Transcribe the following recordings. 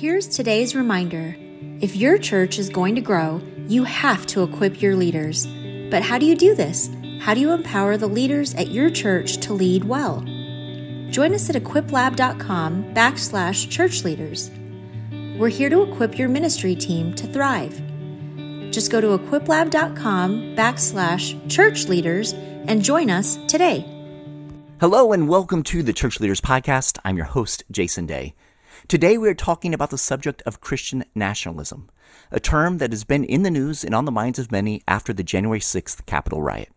Here's today's reminder if your church is going to grow, you have to equip your leaders. But how do you do this? How do you empower the leaders at your church to lead well? Join us at equiplab.com backslash church leaders. We're here to equip your ministry team to thrive. Just go to equiplab.com backslash church leaders and join us today. Hello and welcome to the Church Leaders Podcast. I'm your host, Jason Day. Today we are talking about the subject of Christian nationalism, a term that has been in the news and on the minds of many after the January 6th Capitol riot.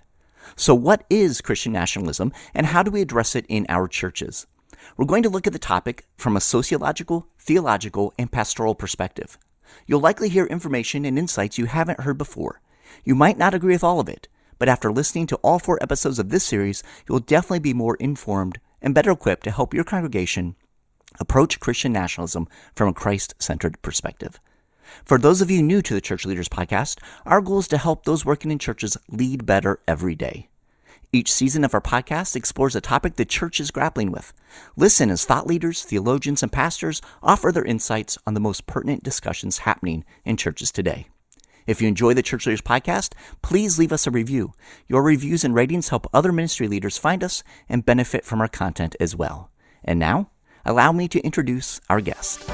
So, what is Christian nationalism and how do we address it in our churches? We're going to look at the topic from a sociological, theological, and pastoral perspective. You'll likely hear information and insights you haven't heard before. You might not agree with all of it, but after listening to all four episodes of this series, you'll definitely be more informed and better equipped to help your congregation approach Christian nationalism from a Christ centered perspective. For those of you new to the Church Leaders Podcast, our goal is to help those working in churches lead better every day. Each season of our podcast explores a topic the church is grappling with. Listen as thought leaders, theologians, and pastors offer their insights on the most pertinent discussions happening in churches today. If you enjoy the Church Leaders Podcast, please leave us a review. Your reviews and ratings help other ministry leaders find us and benefit from our content as well. And now, allow me to introduce our guest.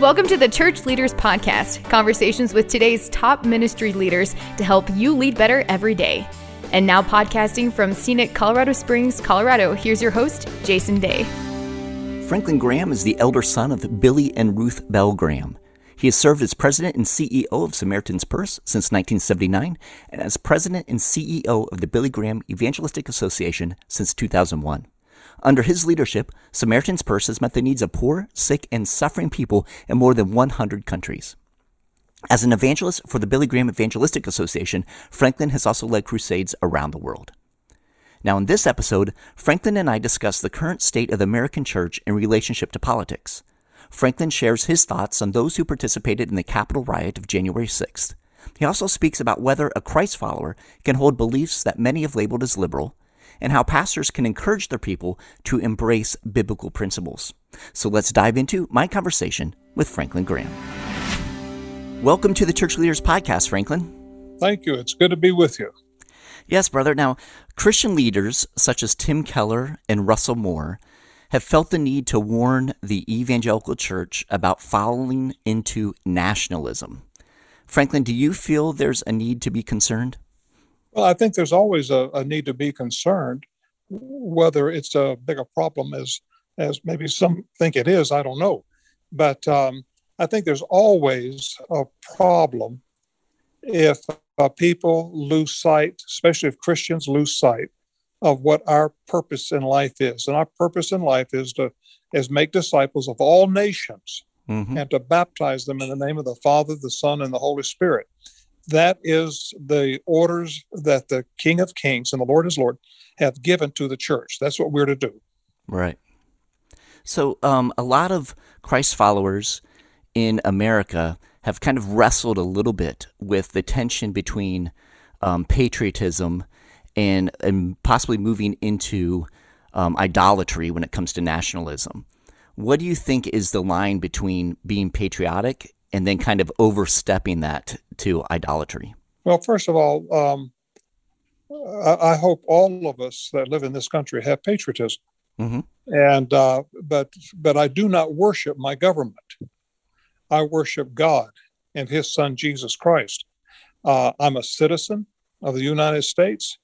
Welcome to the Church Leaders Podcast, conversations with today's top ministry leaders to help you lead better every day. And now, podcasting from scenic Colorado Springs, Colorado, here's your host, Jason Day. Franklin Graham is the elder son of Billy and Ruth Bell Graham. He has served as president and CEO of Samaritan's Purse since 1979 and as president and CEO of the Billy Graham Evangelistic Association since 2001. Under his leadership, Samaritan's Purse has met the needs of poor, sick, and suffering people in more than 100 countries. As an evangelist for the Billy Graham Evangelistic Association, Franklin has also led crusades around the world. Now, in this episode, Franklin and I discuss the current state of the American church in relationship to politics. Franklin shares his thoughts on those who participated in the Capitol riot of January 6th. He also speaks about whether a Christ follower can hold beliefs that many have labeled as liberal and how pastors can encourage their people to embrace biblical principles. So let's dive into my conversation with Franklin Graham. Welcome to the Church Leaders Podcast, Franklin. Thank you. It's good to be with you. Yes, brother. Now, Christian leaders such as Tim Keller and Russell Moore have felt the need to warn the evangelical church about falling into nationalism. Franklin, do you feel there's a need to be concerned? Well, I think there's always a, a need to be concerned, whether it's a big a problem as as maybe some think it is. I don't know, but um, I think there's always a problem if uh, people lose sight, especially if Christians lose sight of what our purpose in life is. And our purpose in life is to is make disciples of all nations mm-hmm. and to baptize them in the name of the Father, the Son, and the Holy Spirit that is the orders that the King of Kings and the Lord is Lord have given to the church. That's what we're to do. Right. So, um, a lot of Christ followers in America have kind of wrestled a little bit with the tension between um, patriotism and, and possibly moving into um, idolatry when it comes to nationalism. What do you think is the line between being patriotic and then kind of overstepping that to idolatry? Well, first of all, um, I, I, hope all of us that live in this country have patriotism, mm-hmm. and uh, but but I do not worship my government. I worship God and His Son Jesus Christ. Uh, I'm a citizen of the United States.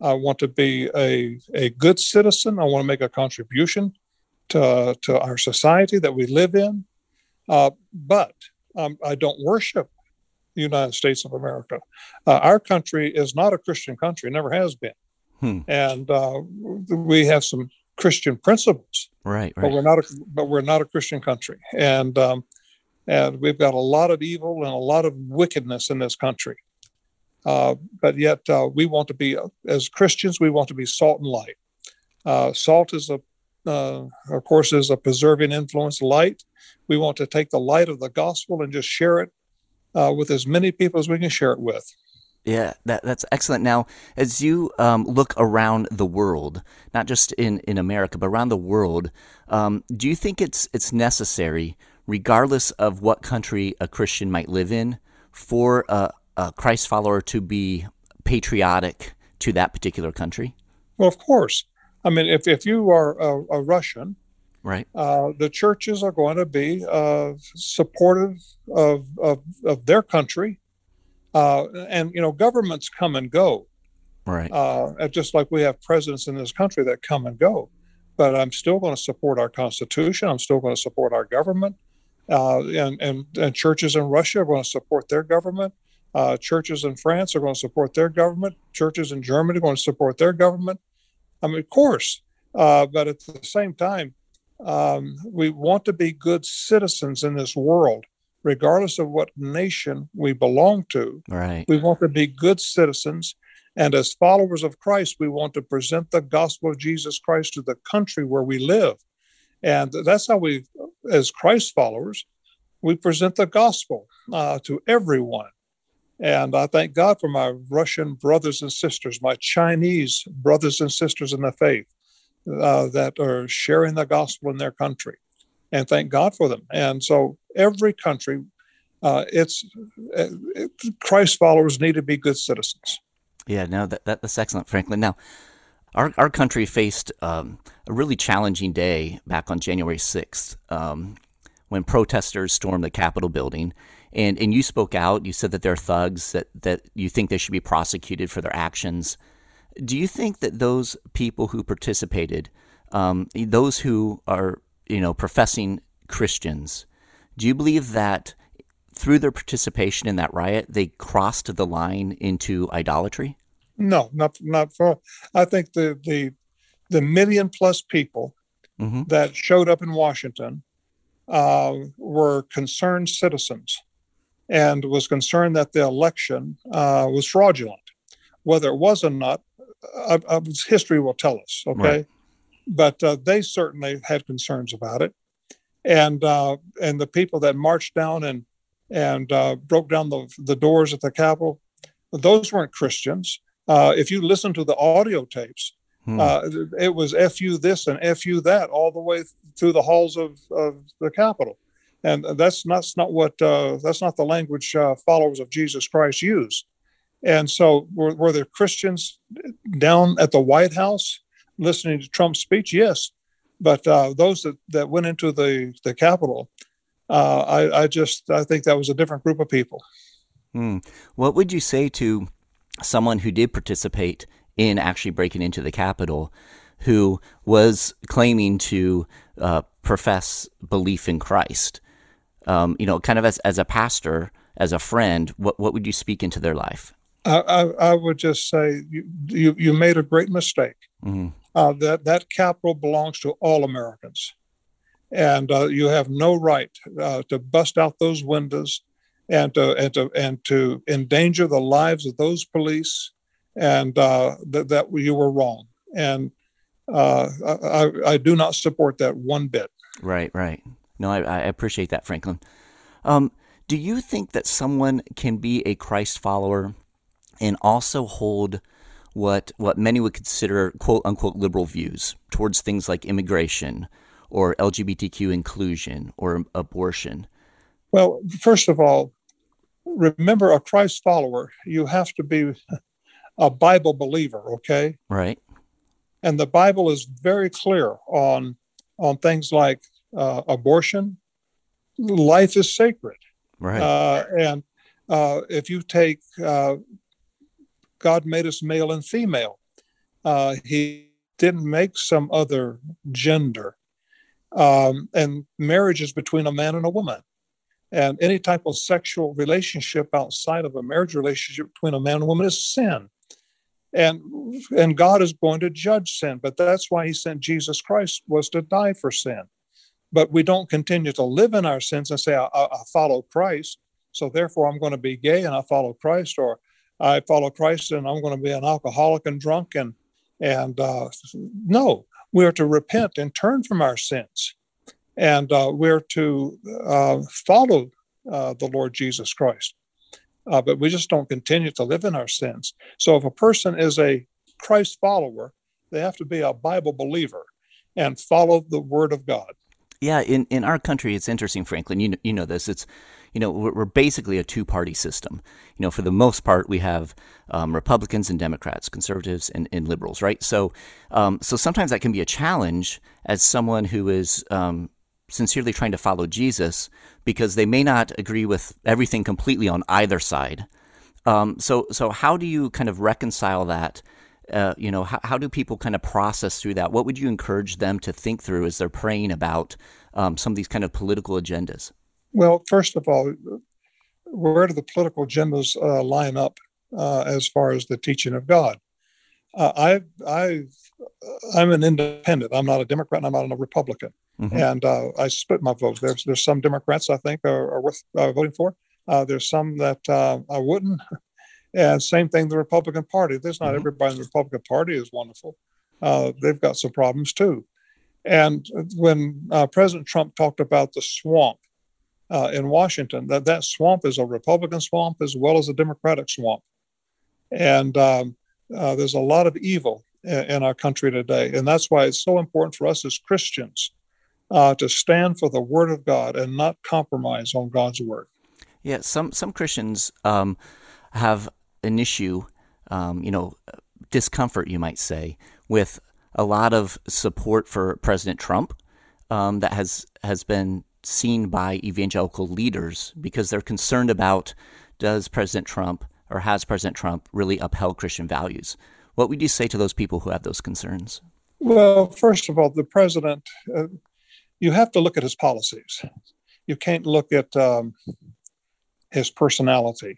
I want to be a, a good citizen. I want to make a contribution to, to our society that we live in. Uh, but um, I don't worship the United States of America. Uh, our country is not a Christian country, never has been. Hmm. And uh, we have some Christian principles, right, right? But we're not a, but we're not a Christian country, and um, and we've got a lot of evil and a lot of wickedness in this country. Uh, but yet uh, we want to be, as Christians, we want to be salt and light. Uh, salt is a, uh, of course, is a preserving influence. Light we want to take the light of the gospel and just share it uh, with as many people as we can share it with. Yeah, that, that's excellent. Now, as you um, look around the world, not just in, in America, but around the world, um, do you think it's it's necessary, regardless of what country a Christian might live in, for a, a Christ follower to be patriotic to that particular country? Well, of course. I mean, if, if you are a, a Russian, right, uh, the churches are going to be uh, supportive of, of, of their country uh, and you know, governments come and go. Right. Uh, just like we have presidents in this country that come and go. But I'm still going to support our Constitution. I'm still going to support our government. Uh, and, and, and churches in Russia are going to support their government. Uh, churches in France are going to support their government. Churches in Germany are going to support their government. I mean, of course. Uh, but at the same time, um, we want to be good citizens in this world regardless of what nation we belong to. Right. We want to be good citizens. And as followers of Christ, we want to present the gospel of Jesus Christ to the country where we live. And that's how we, as Christ followers, we present the gospel uh, to everyone. And I thank God for my Russian brothers and sisters, my Chinese brothers and sisters in the faith uh, that are sharing the gospel in their country and thank God for them. And so every country, uh, it's it, Christ followers need to be good citizens. Yeah, no, that, that that's excellent, Franklin. Now, our our country faced um, a really challenging day back on January sixth um, when protesters stormed the Capitol building. And, and you spoke out. You said that they're thugs, that, that you think they should be prosecuted for their actions. Do you think that those people who participated, um, those who are you know, professing Christians, do you believe that through their participation in that riot, they crossed the line into idolatry? No, not not for. I think the the the million plus people mm-hmm. that showed up in Washington uh, were concerned citizens, and was concerned that the election uh, was fraudulent. Whether it was or not, uh, history will tell us. Okay. Right but uh, they certainly had concerns about it. And uh, and the people that marched down and and uh, broke down the, the doors at the Capitol, those weren't Christians. Uh, if you listen to the audio tapes, hmm. Uh, it was "fu this" and "fu that" all the way through the halls of, of the Capitol, and that's not, that's not what uh, that's not the language followers of Jesus Christ use. And so, were, were there Christians down at the White House? listening to Trump's speech, yes, but uh, those that, that went into the the Capitol, uh, I, I just I think that was a different group of people. Hmm. What would you say to someone who did participate in actually breaking into the Capitol, who was claiming to uh, profess belief in Christ? Um, you know, kind of as as a pastor, as a friend, what what would you speak into their life? I, I, I would just say you, you, you made a great mistake. Mm-hmm uh, that that Capitol belongs to all Americans, and uh, you have no right uh, to bust out those windows and to and to and to endanger the lives of those police, and uh, that that you were wrong. And uh, I, I do not support that one bit. Right, right. No, I, I appreciate that, Franklin. Um, do you think that someone can be a Christ follower and also hold what what many would consider quote unquote liberal views towards things like immigration or LGBTQ inclusion or abortion? Well, first of all, remember a Christ follower, you have to be a Bible believer, okay? Right. And the Bible is very clear on on things like uh, abortion. Life is sacred, right? Uh, and uh, if you take uh, God made us male and female. Uh, he didn't make some other gender. Um, and marriage is between a man and a woman. And any type of sexual relationship outside of a marriage relationship between a man and a woman is sin. And, and God is going to judge sin. But that's why he sent Jesus Christ was to die for sin. But we don't continue to live in our sins and say, I, I follow Christ. So therefore I'm going to be gay and I follow Christ, or I follow Christ and I'm going to be an alcoholic and drunk and and uh, no, we're to repent and turn from our sins, and uh, we're to uh, follow uh, the Lord Jesus Christ. uh, but we just don't continue to live in our sins. So if a person is a Christ follower, they have to be a Bible believer and follow the Word of God. Yeah, in, in our country, it's interesting, Franklin. You know, you know this. It's you know we're, basically a two party system. You know, for the most part, we have um, Republicans and Democrats, conservatives and, and liberals, right? So, um, so sometimes that can be a challenge as someone who is um, sincerely trying to follow Jesus because they may not agree with everything completely on either side. Um, so, so how do you kind of reconcile that? Uh, you know, how, how do people kind of process through that? What would you encourage them to think through as they're praying about um, some of these kind of political agendas? Well, first of all, where do the political agendas uh, line up uh, as far as the teaching of God? Uh, I, I, I'm an independent. I'm not a Democrat. I'm not a Republican. Mm-hmm. And uh, I split my vote. There's there's some Democrats I think are, are worth uh, voting for. Uh, there's some that uh, I wouldn't. And same thing, the Republican Party. There's not mm-hmm. everybody in the Republican Party is wonderful. Uh, they've got some problems too. And when uh, President Trump talked about the swamp in Washington, that that swamp is a Republican swamp as well as a Democratic swamp. And um, there's a lot of evil in, in our country today, and that's why it's so important for us as Christians uh, to stand for the Word of God and not compromise on God's Word. Yeah, some some Christians um, have an issue, um, you know, discomfort, you might say, with a lot of support for President Trump um, that has has been seen by evangelical leaders because they're concerned about does President Trump or has President Trump really upheld Christian values? What would you say to those people who have those concerns? Well, first of all, the president, uh, you have to look at his policies. You can't look at um, his personality.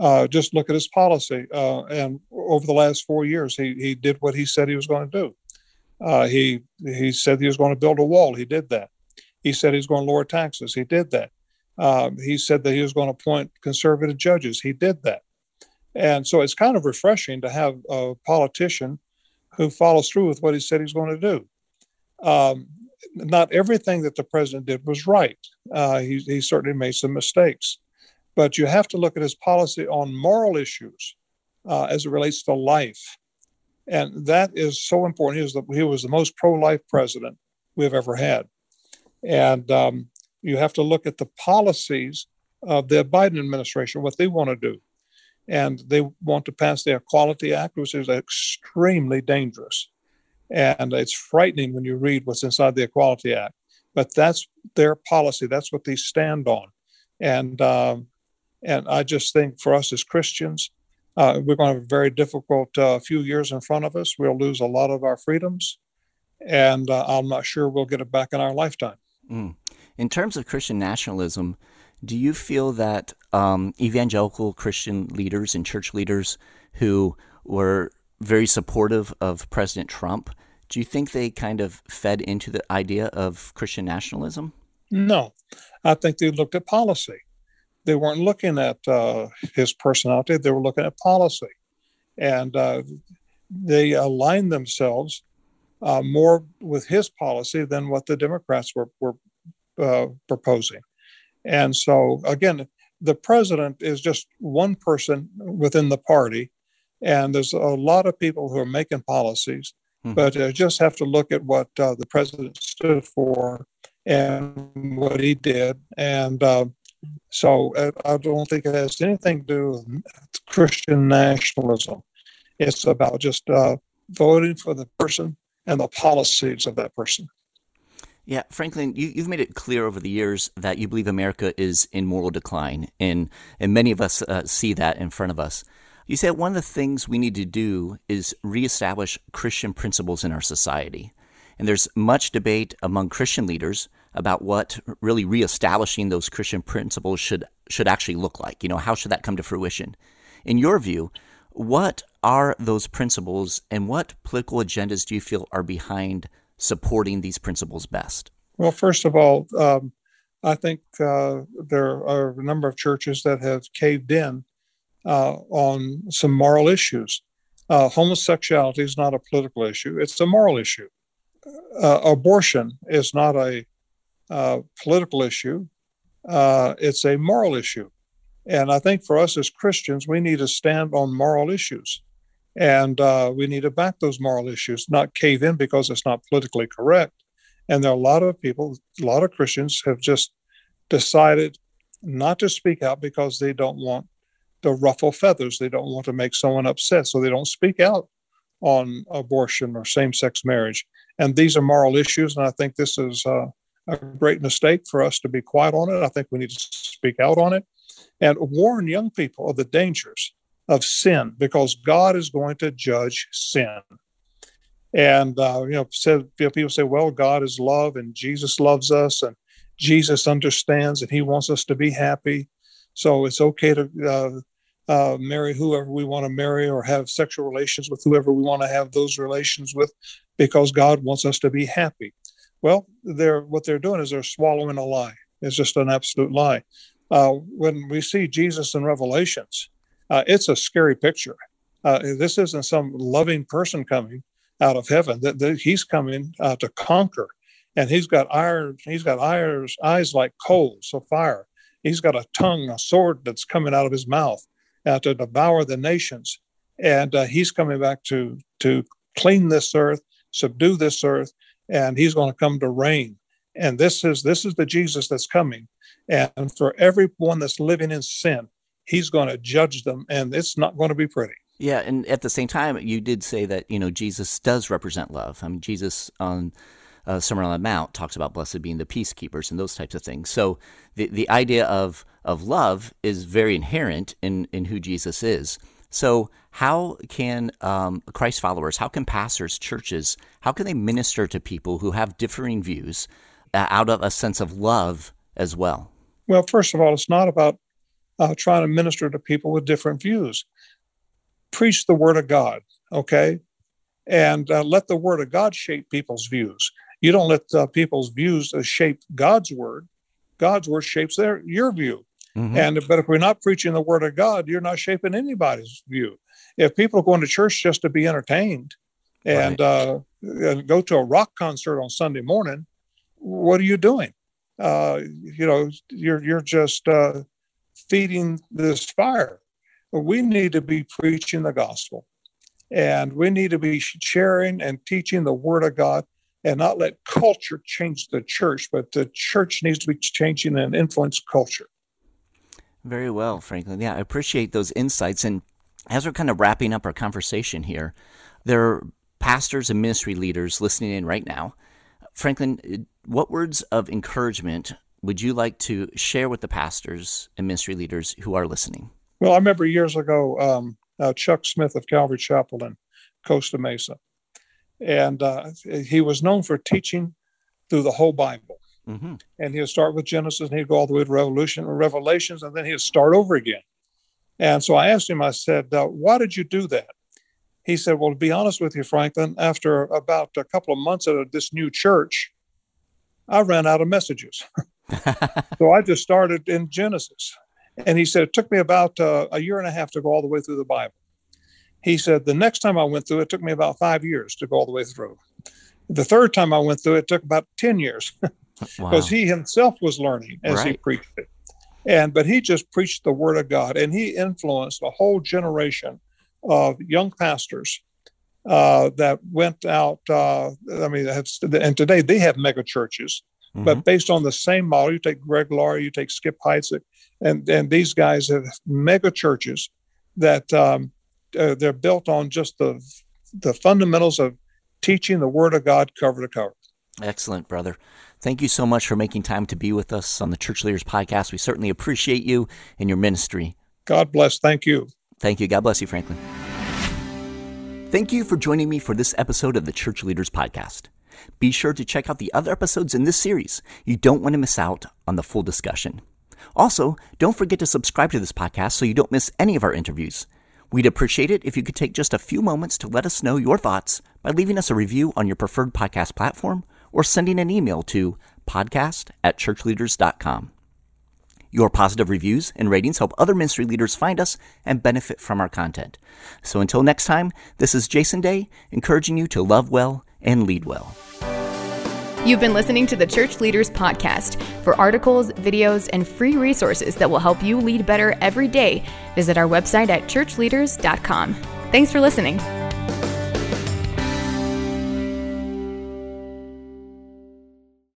Uh, just look at his policy. Uh, and over the last four years, he, he did what he said he was going to do. Uh, he he said he was going to build a wall. He did that. He said he was going to lower taxes. He did that. Um, he said that he was going to appoint conservative judges. He did that. And so it's kind of refreshing to have a politician who follows through with what he said he's going to do. Um, not everything that the president did was right. Uh, he, he certainly made some mistakes. But you have to look at his policy on moral issues uh, as it relates to life. And that is so important. He was the, he was the most pro life president we've ever had. And um, you have to look at the policies of the Biden administration, what they want to do. And they want to pass the Equality Act, which is extremely dangerous. And it's frightening when you read what's inside the Equality Act. But that's their policy. That's what they stand on. And um, and I just think for us as Christians, uh, we're going to have a very difficult uh, few years in front of us. We'll lose a lot of our freedoms, and uh, I'm not sure we'll get it back in our lifetime. Mm. In terms of Christian nationalism, do you feel that um, evangelical Christian leaders and church leaders who were very supportive of President Trump. Do you think they kind of fed into the idea of Christian nationalism? No, I think they looked at policy. They weren't looking at uh, his personality, they were looking at policy. And uh, they aligned themselves uh, more with his policy than what the Democrats were, were uh, proposing. And so, again, the president is just one person within the party and there's a lot of people who are making policies, mm-hmm. but uh, just have to look at what uh, the president stood for and what he did. And uh, so uh, I don't think it has anything to do with Christian nationalism. It's about just uh, voting for the person and the policies of that person. Yeah, Franklin, you, have made it clear over the years that you believe America is in moral decline, and and many of us uh, see that in front of us. You said one of the things we need to do is reestablish Christian principles in our society. And there's much debate among Christian leaders about what really reestablishing those Christian principles should should actually look like. You know, how should that come to fruition? In your view, what are those principles and what political agendas do you feel are behind supporting these principles best? Well, first of all, um, I think uh, there are a number of churches that have caved in uh, on some moral issues. Uh, homosexuality is not a political issue, it's a moral issue. Uh, abortion is not a uh, political issue, uh, it's a moral issue. And I think for us as Christians, we need to stand on moral issues. And uh, we need to back those moral issues, not cave in because it's not politically correct. And there are a lot of people, a lot of Christians have just decided not to speak out because they don't want to ruffle feathers. They don't want to make someone upset. So they don't speak out on abortion or same sex marriage. And these are moral issues. And I think this is uh, a great mistake for us to be quiet on it. I think we need to speak out on it and warn young people of the dangers of sin because God is going to judge sin. And uh, you know, said people say, "Well, God is love, and Jesus loves us, and Jesus understands, and He wants us to be happy. So it's okay to uh, uh, marry whoever we want to marry, or have sexual relations with whoever we want to have those relations with, because God wants us to be happy." Well, they're what they're doing is they're swallowing a lie. It's just an absolute lie. Uh, when we see Jesus in Revelations, uh, it's a scary picture. Uh, this isn't some loving person coming out of heaven. That, he's coming uh, to conquer, and he's got iron. He's got eyes, eyes like coals of fire. He's got a tongue, a sword that's coming out of his mouth uh, to devour the nations. And uh, he's coming back to to clean this earth, subdue this earth, and he's going to come to reign. And this is this is the Jesus that's coming. And for everyone that's living in sin, he's going to judge them, and it's not going to be pretty. Yeah, and at the same time, you did say that you know Jesus does represent love. I mean, Jesus on uh, Sermon on the Mount talks about blessed being the peacekeepers and those types of things. So the the idea of of love is very inherent in in who Jesus is. So how can um, Christ followers, how can pastors, churches, how can they minister to people who have differing views uh, out of a sense of love as well? Well, first of all, it's not about uh, trying to minister to people with different views. Preach the word of God, okay? And uh, let the word of God shape people's views. You don't let uh, people's views uh, shape God's word. God's word shapes their your view. Mm-hmm. And but if we're not preaching the word of God, you're not shaping anybody's view. If people are going to church just to be entertained and, right. uh, and go to a rock concert on Sunday morning, what are you doing? uh, you know, you're you're just uh, feeding this fire. We need to be preaching the gospel, and we need to be sharing and teaching the word of God, and not let culture change the church, but the church needs to be changing and influence culture. Very well, Franklin. Yeah, I appreciate those insights. And as we're kind of wrapping up our conversation here, there are pastors and ministry leaders listening in right now. Franklin, what words of encouragement would you like to share with the pastors and ministry leaders who are listening? Well, I remember years ago, um, uh, Chuck Smith of Calvary Chapel in Costa Mesa, and uh, he was known for teaching through the whole Bible. Mm-hmm. And he'd start with Genesis and he'd go all the way to Revolution, Revelations, and then he'd start over again. And so I asked him, I said, uh, Why did you do that? He said, Well, to be honest with you, Franklin, after about a couple of months at this new church, I ran out of messages. so I just started in Genesis. And he said, it took me about uh, a year and a half to go all the way through the Bible. He said, the next time I went through it, took me about five years to go all the way through. The third time I went through it took about 10 years because wow. he himself was learning as right. he preached it. And but he just preached the word of God and he influenced a whole generation of young pastors uh, that went out. Uh, I mean, have, and today they have mega churches, mm-hmm. but based on the same model. You take Greg Laurie, you take Skip Heitzig, and and these guys have mega churches that um, uh, they're built on just the the fundamentals of teaching the Word of God cover to cover. Excellent, brother. Thank you so much for making time to be with us on the Church Leaders Podcast. We certainly appreciate you and your ministry. God bless. Thank you. Thank you. God bless you, Franklin. Thank you for joining me for this episode of the Church Leaders Podcast. Be sure to check out the other episodes in this series. You don't want to miss out on the full discussion. Also, don't forget to subscribe to this podcast so you don't miss any of our interviews. We'd appreciate it if you could take just a few moments to let us know your thoughts by leaving us a review on your preferred podcast platform or sending an email to podcast at churchleaders.com. Your positive reviews and ratings help other ministry leaders find us and benefit from our content. So until next time, this is Jason Day, encouraging you to love well and lead well. You've been listening to the Church Leaders Podcast. For articles, videos, and free resources that will help you lead better every day, visit our website at churchleaders.com. Thanks for listening.